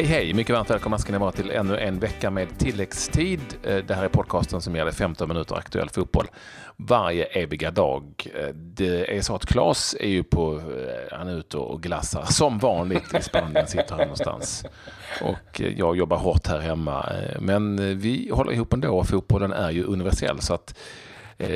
Hej hej! Mycket varmt välkomna ska ni vara till ännu en vecka med tilläggstid. Eh, det här är podcasten som gäller 15 minuter aktuell fotboll varje eviga dag. Eh, det är så att Claes är ju på, eh, han är ute och glassar som vanligt i Spanien, sitter han någonstans. Och jag jobbar hårt här hemma. Men vi håller ihop ändå och fotbollen är ju universell så att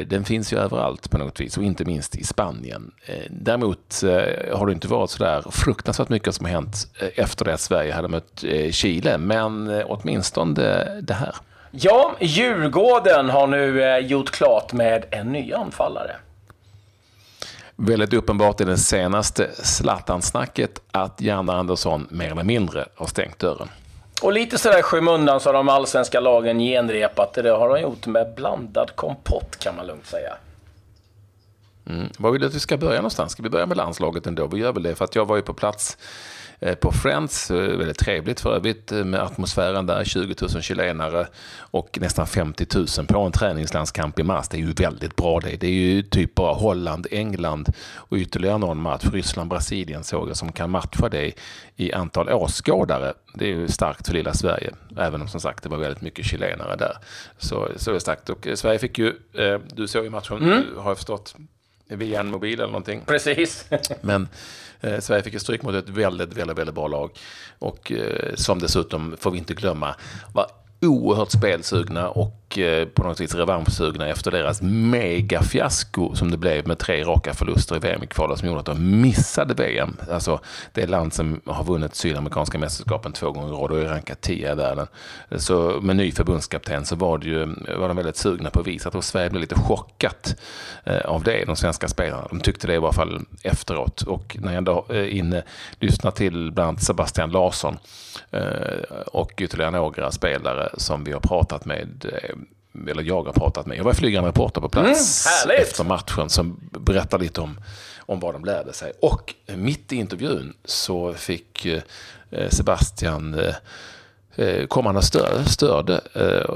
den finns ju överallt på något vis och inte minst i Spanien. Eh, däremot eh, har det inte varit så där fruktansvärt mycket som har hänt efter det att Sverige hade mött Chile, men åtminstone det här. Ja, Djurgården har nu gjort klart med en ny anfallare. Väldigt uppenbart i det senaste Zlatan-snacket att Janne Andersson mer eller mindre har stängt dörren. Och lite sådär skymundan så har de allsvenska lagen genrepat det. Det har de gjort med blandad kompott kan man lugnt säga. Mm. Var vill du att vi ska börja någonstans? Ska vi börja med landslaget ändå? Vi gör väl det, för att jag var ju på plats på Friends. Eh, väldigt trevligt för övrigt eh, med atmosfären där. 20 000 chilenare och nästan 50 000 på en träningslandskamp i mars. Det är ju väldigt bra det. Det är ju typ bara Holland, England och ytterligare någon match. Ryssland, Brasilien såg jag som kan matcha det i antal åskådare. Det är ju starkt för lilla Sverige. Även om som sagt det var väldigt mycket chilenare där. Så, så är det starkt. Och Sverige fick ju, du såg ju matchen, mm. har jag förstått, via en mobil eller någonting. Precis. Men Eh, Sverige fick ju stryk mot ett väldigt, väldigt, väldigt bra lag. Och eh, som dessutom, får vi inte glömma, var oerhört spelsugna och Eh, på något vis revanschsugna efter deras megafiasko som det blev med tre raka förluster i VM-kvalet som gjorde att de missade VM. Alltså det land som har vunnit sydamerikanska mästerskapen två gånger i rad och är rankat 10 i världen. Så med ny förbundskapten så var, det ju, var de väldigt sugna på att visa att Sverige blev lite chockat eh, av det, de svenska spelarna. De tyckte det i alla fall efteråt. Och när jag ändå är eh, inne, lyssnar till bland annat Sebastian Larsson och ytterligare några spelare som vi har pratat med eller jag har pratat med. Jag var flygande reporter på plats mm, efter matchen som berättade lite om, om vad de lärde sig. Och mitt i intervjun så fick eh, Sebastian eh, kom han och störde, störde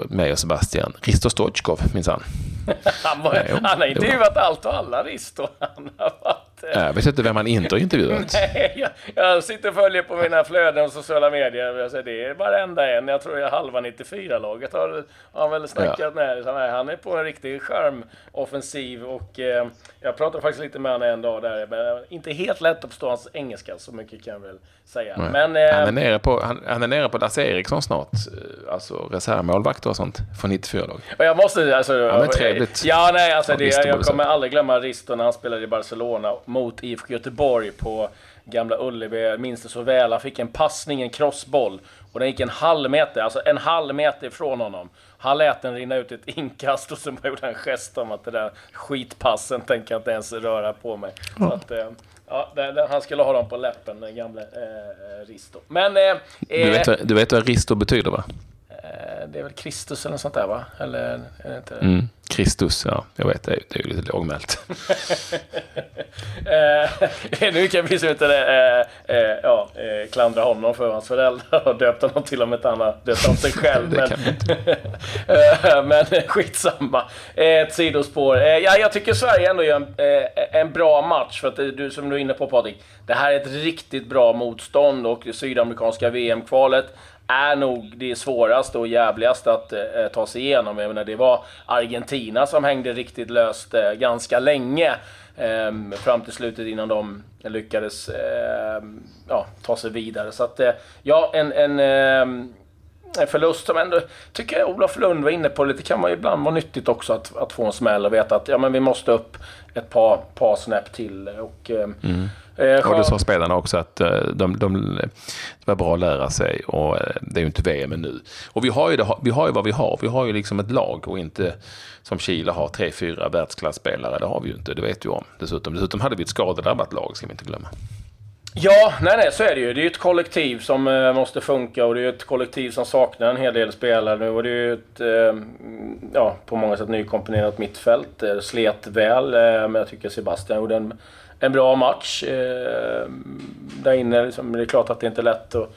mig och Sebastian. Risto Stoichkov minsann. han, han har intervjuat allt och alla Risto. Han har jag vet inte vem man inte har intervjuat. Nej, jag, jag sitter och följer på mina flöden och sociala medier. Det är varenda en. Jag tror jag halva 94-laget har, har väl snackat ja. med. Nej, han är på en riktig skärmoffensiv och eh, jag pratade faktiskt lite med honom en dag där. Men inte helt lätt att förstå hans engelska, så mycket kan jag väl säga. Men, eh, han, är nere på, han, han, är nere på Lasse Eriksson snart. Eh, alltså reservmålvakt och sånt från 94-lag. Och jag måste, alltså... Ja, men trevligt. Ja, nej, alltså det, jag kommer aldrig glömma Risto när han spelade i Barcelona mot IFK Göteborg på Gamla Ullevi. Jag minns det så väl. Han fick en passning, en crossboll. Och den gick en halv meter, alltså en halv meter ifrån honom. Han lät den rinna ut ett inkast och så gjorde han en gest om att det där skitpassen tänker jag inte ens röra på mig. Så att, eh, ja, han skulle ha dem på läppen, den gamle eh, Risto. Men... Eh, du, vet, du vet vad Risto betyder va? Eh, det är väl Kristus eller något sånt där va? Eller är det inte det? Mm. Kristus, ja. Jag vet, det är, det är ju lite lågmält. eh, nu kan vi inte eh, eh, ja, eh, klandra honom för hans föräldrar och döpt honom till och med ett annat, döpt om sig själv. men, eh, men skitsamma. Ett sidospår. Eh, ja, jag tycker Sverige ändå gör en, eh, en bra match. För att du, som du är inne på Patrik, det här är ett riktigt bra motstånd och sydamerikanska VM-kvalet är nog det svåraste och jävligaste att eh, ta sig igenom. Jag menar, det var Argentina som hängde riktigt löst eh, ganska länge. Eh, fram till slutet innan de lyckades ehm, ja, ta sig vidare. Så att, eh, ja, en, en, ehm, en förlust som ändå, tycker jag Olof Lund var inne på lite, kan man ju ibland vara nyttigt också att, att få en smäll och veta att ja, men vi måste upp ett par, par snäpp till. Eh, och, ehm, mm. Eh, och det sa spelarna också att eh, de, de, det var bra att lära sig och eh, det är ju inte VM nu. Och vi har ju, det, vi har ju vad vi har. Vi har ju liksom ett lag och inte som Chile har tre, fyra världsklasspelare. Det har vi ju inte, det vet du om. Dessutom, dessutom hade vi ett skadedrabbat lag, ska vi inte glömma. Ja, nej, nej, så är det ju. Det är ju ett kollektiv som eh, måste funka och det är ett kollektiv som saknar en hel del spelare nu. Och det är ju ett, eh, ja, på många sätt nykomponerat mittfält. Eh, slet väl, men jag tycker Sebastian gjorde en en bra match eh, där inne. Liksom, det är klart att det inte är lätt att,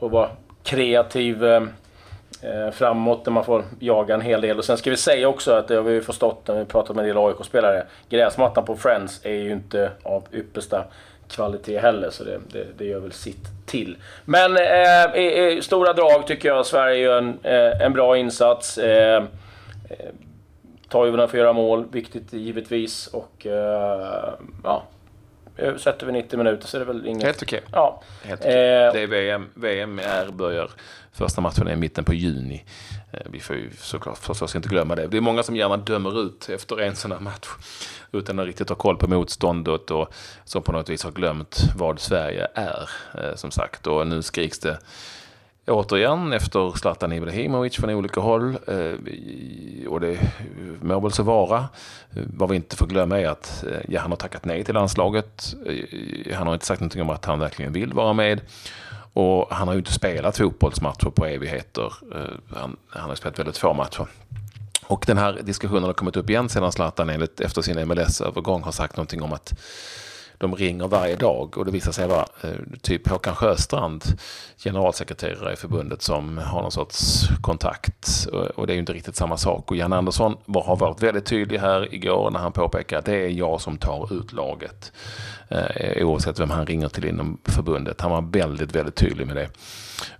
att vara kreativ eh, framåt när man får jaga en hel del. Och sen ska vi säga också att det har vi förstått när vi pratat med en del AIK-spelare. Gräsmattan på Friends är ju inte av yppersta kvalitet heller, så det, det, det gör väl sitt till. Men eh, i, i, stora drag tycker jag Sverige gör en, eh, en bra insats. Eh, eh Toivonen får göra mål, viktigt givetvis. Och eh, ja, sätter vi 90 minuter så är det väl inget... Helt okej. Okay. Ja. Helt okay. Eh, det är VM. VM är, börjar första matchen i mitten på juni. Eh, vi får ju såklart förstås inte glömma det. Det är många som gärna dömer ut efter en sån här match utan att riktigt ha koll på motståndet och som på något vis har glömt vad Sverige är, eh, som sagt. Och nu skriks det återigen efter Zlatan Ibrahimovic från olika håll. Eh, och det må väl så vara. Eh, vad vi inte får glömma är att eh, ja, han har tackat nej till landslaget. Han har inte sagt någonting om att han verkligen vill vara med. Och han har ju inte spelat fotbollsmatcher på evigheter. Han, han har spelat väldigt få matcher. Och den här diskussionen har kommit upp igen sedan Zlatan enligt, efter sin MLS-övergång har sagt någonting om att de ringer varje dag och det visar sig vara eh, typ Håkan Sjöstrand, generalsekreterare i förbundet, som har någon sorts kontakt. Och det är ju inte riktigt samma sak. Och Jan Andersson har varit väldigt tydlig här igår när han påpekar att det är jag som tar ut laget. Eh, oavsett vem han ringer till inom förbundet. Han var väldigt, väldigt tydlig med det.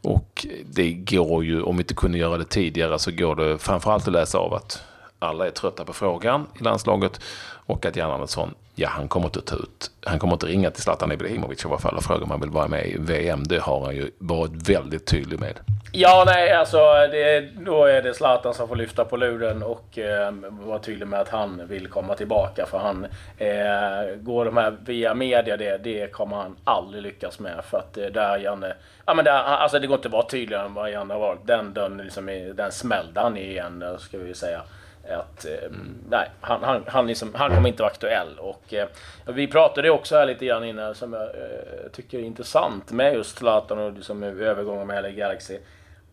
Och det går ju, om vi inte kunde göra det tidigare, så går det framförallt att läsa av att alla är trötta på frågan i landslaget och att Jan Andersson, ja han kommer inte ta ut, han kommer inte ringa till Zlatan Ibrahimovic i alla fall och fråga om han vill vara med i VM. Det har han ju varit väldigt tydlig med. Ja, nej, alltså det, då är det Zlatan som får lyfta på luren och eh, vara tydlig med att han vill komma tillbaka. För han eh, går de här via media, det, det kommer han aldrig lyckas med. För att eh, där Janne, ja men där, alltså det går inte att vara tydligare än vad Janne har varit. Den dörren liksom, den smällde han igen, eh, ska vi säga att mm. nej, han, han, han, liksom, han kommer inte vara aktuell. Och, eh, vi pratade också här lite grann innan som jag eh, tycker är intressant med just Zlatan och liksom, övergången med LA Galaxy.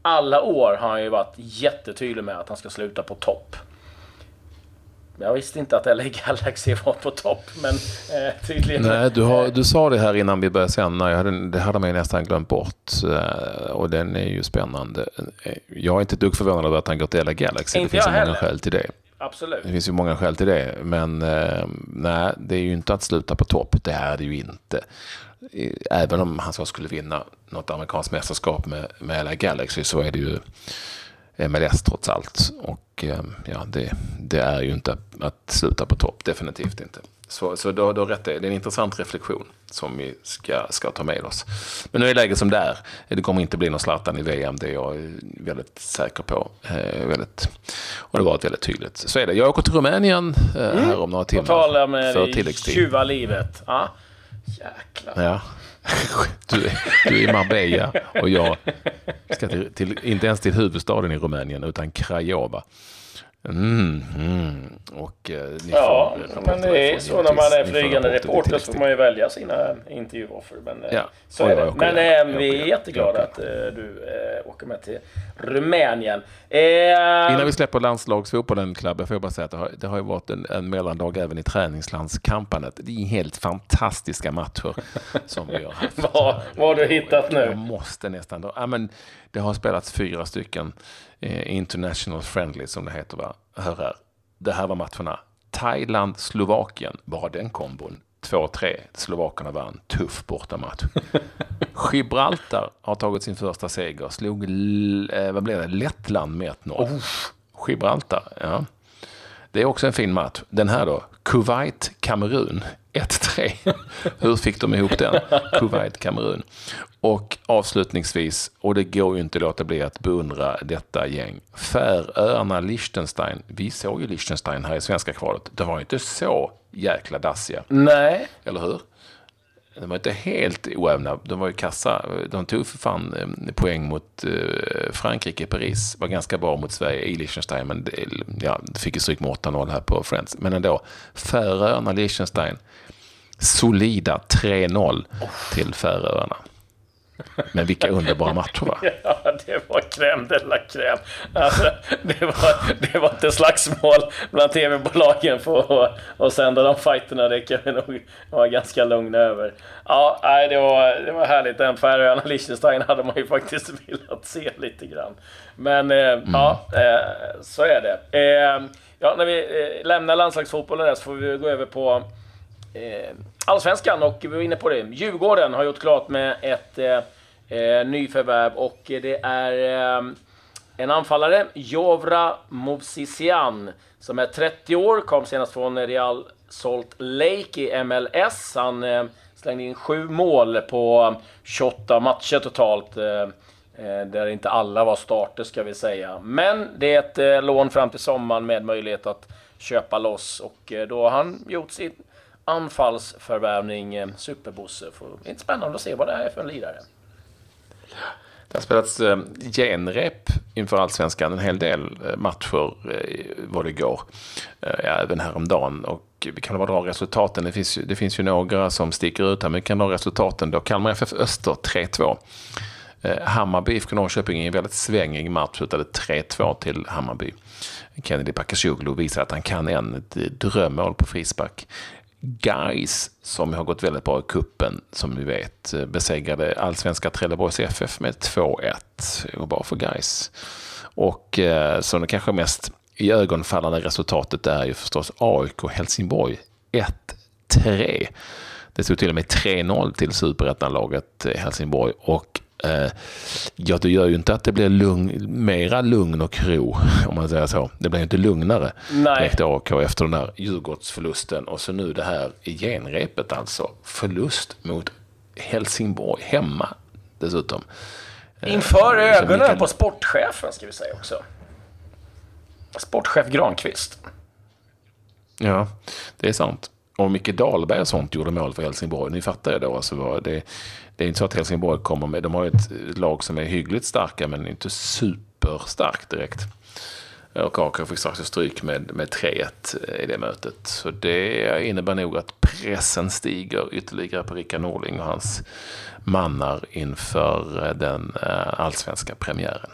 Alla år har han ju varit jättetydlig med att han ska sluta på topp. Jag visste inte att LA Galaxy var på topp, men eh, tydligen... Nej, du, har, du sa det här innan vi började sända. Jag hade, det hade man ju nästan glömt bort. Eh, och den är ju spännande. Jag är inte ett dugg förvånad över att han går till LA Galaxy. Inte det finns ju många skäl till det. Absolut. Det finns ju många skäl till det. Men eh, nej, det är ju inte att sluta på topp. Det är det ju inte. Även om han så skulle vinna något amerikanskt mästerskap med, med LA Galaxy så är det ju MLS trots allt. Och eh, ja, det, det, är ju inte att sluta på topp, definitivt inte. Så, så då, då rätt det är en intressant reflektion som vi ska, ska ta med oss. Men nu är läget som det är. Det kommer inte bli någon Zlatan i VM, det är jag väldigt säker på. Eh, väldigt, och det har varit väldigt tydligt. Så är det. Jag åker till Rumänien eh, mm. här om några timmar. På tal om det tjuva livet. Ja. Jäklar. Ja. Du, du är i Marbella och jag ska till, till, inte ens till huvudstaden i Rumänien utan Craiova. Mm, mm. Och, eh, ja, men det är så när man är flygande reporter så får man ju välja sina intervjuoffer. Men, eh, ja, så är det. men äh, vi är jätteglada att äh, du äh, åker med till Rumänien. Innan vi släpper landslagsfotbollen, Klabbe, får jag bara säga att det har, det har ju varit en, en mellandag även i träningslandskampanjet. Det är helt fantastiska matcher som vi har haft. vad, vad har du hittat nu? Jag måste nästan... Då, ja, men det har spelats fyra stycken eh, International Friendly som det heter. Va? Hör här. Det här var matcherna. Thailand-Slovakien, bara den kombon. 2-3. Slovakerna vann. Tuff bortamatch. Gibraltar har tagit sin första seger. Slog, eh, vad blev det, Lettland med 1-0. Oh. Gibraltar, ja. Det är också en fin match. Den här då, Kuwait-Kamerun 1-3. Hur fick de ihop den? Kuwait-Kamerun. Och avslutningsvis, och det går ju inte att låta bli att beundra detta gäng. Färöarna, Liechtenstein. Vi såg ju Liechtenstein här i svenska kvalet. De var ju inte så jäkla dassiga. Nej. Eller hur? De var inte helt oävna. De var ju kassa. De tog för fan eh, poäng mot eh, Frankrike Paris. Var ganska bra mot Sverige i Liechtenstein. Men ja, fick ju stryk med 8-0 här på Friends. Men ändå. Färöarna, Liechtenstein. Solida 3-0 till Färöarna. Men vilka underbara matcher va? Ja, det var crème de la crème. Alltså, det, var, det var inte slagsmål bland tv-bolagen för att, att sända de fighterna. Det kan vi nog vara ganska lugna över. Ja, nej, det, var, det var härligt. Den Färöarna Liechtenstein hade man ju faktiskt velat se lite grann. Men eh, mm. ja, eh, så är det. Eh, ja, när vi eh, lämnar landslagsfotbollen där så får vi gå över på Eh, allsvenskan och vi var inne på det. Djurgården har gjort klart med ett eh, eh nyförvärv och det är eh, en anfallare, Jovra Movsisian, som är 30 år, kom senast från Real Salt Lake i MLS. Han eh, slängde in sju mål på 28 matcher totalt. Eh, Eh, där inte alla var starter ska vi säga. Men det är ett eh, lån fram till sommaren med möjlighet att köpa loss och eh, då har han gjort sin anfallsförvärvning eh, Superbosse. Det spännande att se vad det är för en lirare. Det har spelats eh, genrep inför allsvenskan en hel del eh, matcher var det igår. Även häromdagen. Och vi kan bara dra resultaten. Det finns, det finns ju några som sticker ut här, men vi kan dra resultaten då. Kalmar FF Öster 3-2. Hammarby IFK Norrköping i en väldigt svängig match slutade 3-2 till Hammarby. Kennedy Bakashoglu visar att han kan en, ett drömmål på frispark. Guys som har gått väldigt bra i kuppen som vi vet, eh, besegrade allsvenska Trelleborgs FF med 2-1. och bara bra för Guys. Och eh, som det kanske mest i ögonfallande resultatet är ju förstås AIK Helsingborg 1-3. Det stod till och med 3-0 till superettanlaget eh, Helsingborg och ja, det gör ju inte att det blir lugn, mera lugn och ro, om man säger så. Det blir inte lugnare Nej. direkt AK efter den här Djurgårdsförlusten och så nu det här genrepet alltså. Förlust mot Helsingborg, hemma dessutom. Eh, Inför eh, ögonen kan... på sportchefen ska vi säga också. Sportchef Granqvist. Ja, det är sant. Och Micke Dahlberg och sånt gjorde mål för Helsingborg. Ni fattar ju då. Alltså, det, det är inte så att Helsingborg kommer med, de har ju ett lag som är hyggligt starka men inte superstarkt direkt. Och AK fick strax stryk med, med 3-1 i det mötet. Så det innebär nog att pressen stiger ytterligare på Rickard Norling och hans mannar inför den eh, allsvenska premiären.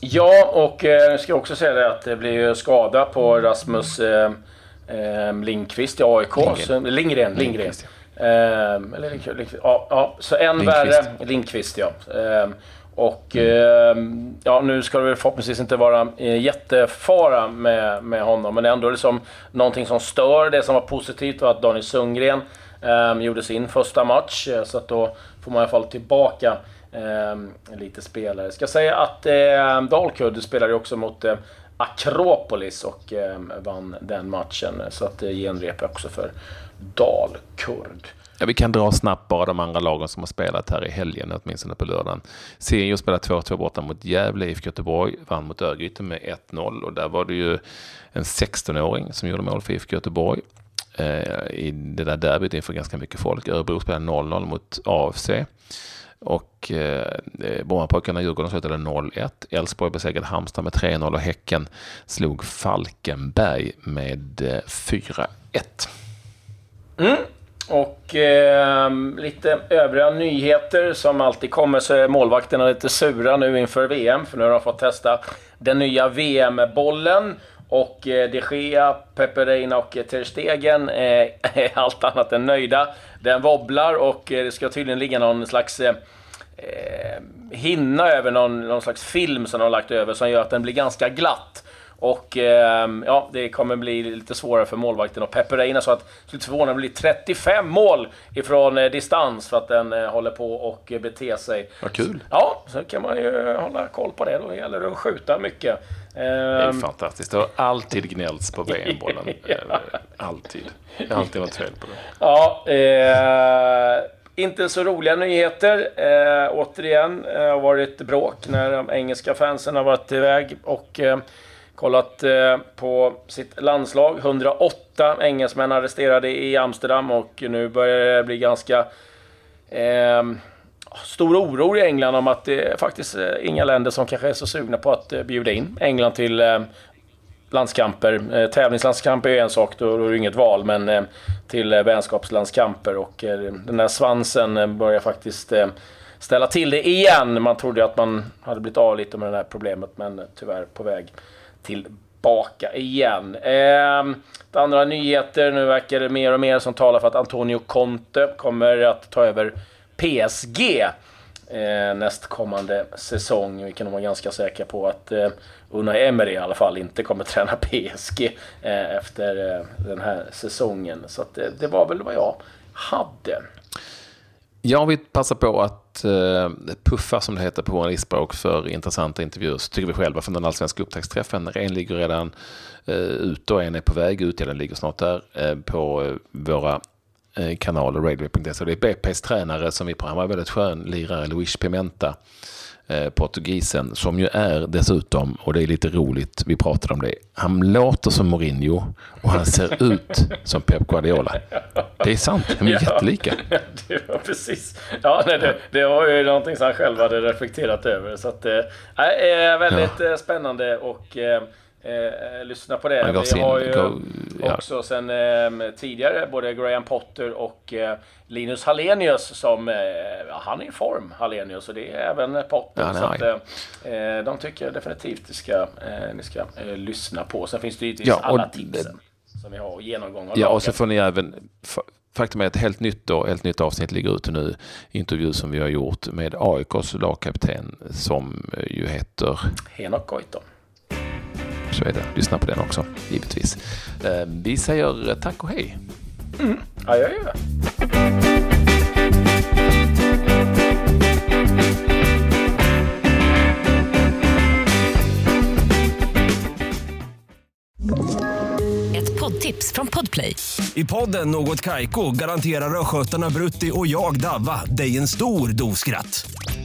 Ja, och eh, ska också säga det att det blir skada på Rasmus eh, eh Lindqvist i AIK. Lindgren. Lindgren, Lindgren. Um, eller Lindqvist, ja, ja, så en Lindqvist. värre. Lindqvist, ja. Um, och mm. ja, nu ska det väl förhoppningsvis inte vara eh, jättefara med, med honom, men ändå liksom någonting som stör. Det som var positivt var att Daniel Sundgren um, gjorde sin första match, eh, så att då får man i alla fall tillbaka um, lite spelare. Ska säga att um, Dalkurd spelade också mot uh, Akropolis och eh, vann den matchen, så att eh, det genrep också för dalkurd. Ja, vi kan dra snabbt bara de andra lagen som har spelat här i helgen, åtminstone på lördagen. Sirius spelade 2-2 borta mot Gävle, IFK Göteborg, vann mot Örgryte med 1-0 och där var det ju en 16-åring som gjorde mål för IFK Göteborg eh, i det där derbyt inför ganska mycket folk. Örebro spelade 0-0 mot AFC. Och eh, eh Brommapojkarna Djurgården slutade 0-1. Elfsborg besegrade Halmstad med 3-0 och Häcken slog Falkenberg med eh, 4-1. Mm. Och eh, lite övriga nyheter som alltid kommer så är målvakterna lite sura nu inför VM för nu har de fått testa den nya VM-bollen. Och eh, de Gea, Pepe och Ter Stegen eh, är allt annat än nöjda. Den wobblar och eh, det ska tydligen ligga någon slags eh, eh, hinna över någon, någon slags film som de har lagt över som gör att den blir ganska glatt. Och eh, ja, det kommer bli lite svårare för målvakten. Och Pepe Reina sa att skulle förvåna bli 35 mål ifrån eh, distans för att den eh, håller på och bete sig. Vad kul! Ja, så kan man ju hålla koll på det. Då gäller det att skjuta mycket. Det är ehm. fantastiskt. Det har alltid gnällts på VM-bollen. ja. Alltid. Det har alltid varit fel på det. Ja, eh, inte så roliga nyheter. Eh, återigen, det har varit bråk när de engelska fansen har varit iväg. Och eh, kollat eh, på sitt landslag. 108 engelsmän arresterade i Amsterdam och nu börjar det bli ganska eh, stor oro i England om att det är faktiskt eh, inga länder som kanske är så sugna på att eh, bjuda in England till eh, landskamper. Tävlingslandskamper är en sak, då, är det inget val, men till vänskapslandskamper. Och den där svansen börjar faktiskt ställa till det igen. Man trodde att man hade blivit av lite med det här problemet, men tyvärr på väg tillbaka igen. Eh, andra nyheter, nu verkar det mer och mer som talar för att Antonio Conte kommer att ta över PSG. eh, nästkommande säsong. Vi kan nog vara ganska säkra på att eh, Unai Emery i alla fall inte kommer träna PSG eh, efter eh, den här säsongen. Så att, eh, det var väl vad jag hade. Jag vill passa på att eh, puffa, som det heter på journalistspråk, för intressanta intervjuer. Så tycker vi själva från den allsvenska upptaktsträffen. En ligger redan eh, ute och en är på väg ut. Ja, den ligger snart där eh, på eh, våra eh, kanaler, radio.se. Det är BP's tränare som vi på. Han var väldigt skön lirare, Luis Pimenta eh, portugisen, som ju är dessutom, och det är lite roligt, vi pratade om det, han låter som Mourinho och han ser ut som Pep Guardiola. Det är sant, de är ja, jättelika. Det var precis. Ja, nej, det, det var ju någonting som han själv hade reflekterat över. Så att, äh, väldigt ja. spännande och äh, Eh, lyssna på det. Vi har ju go, ja. också sen eh, tidigare både Graham Potter och eh, Linus Hallenius som, eh, han är i form, Hallenius, och det är även Potter. Ja, så att, eh, eh, de tycker definitivt ni ska, ni ska lyssna på. Sen finns det givetvis ja, alla tipsen som vi har och genomgång av Ja, lagen. och så får ni även Faktum är att ett helt nytt, då, helt nytt avsnitt ligger ute nu. Intervju som vi har gjort med AIKs lagkapten som ju heter Henok Goitom så är det. Lyssna på den också, givetvis. Eh, vi säger tack och hej. Mm. Adjö. Ett poddtips från Podplay. I podden Något Kaiko garanterar östgötarna Brutti och jag, Davva, dig en stor dos skratt.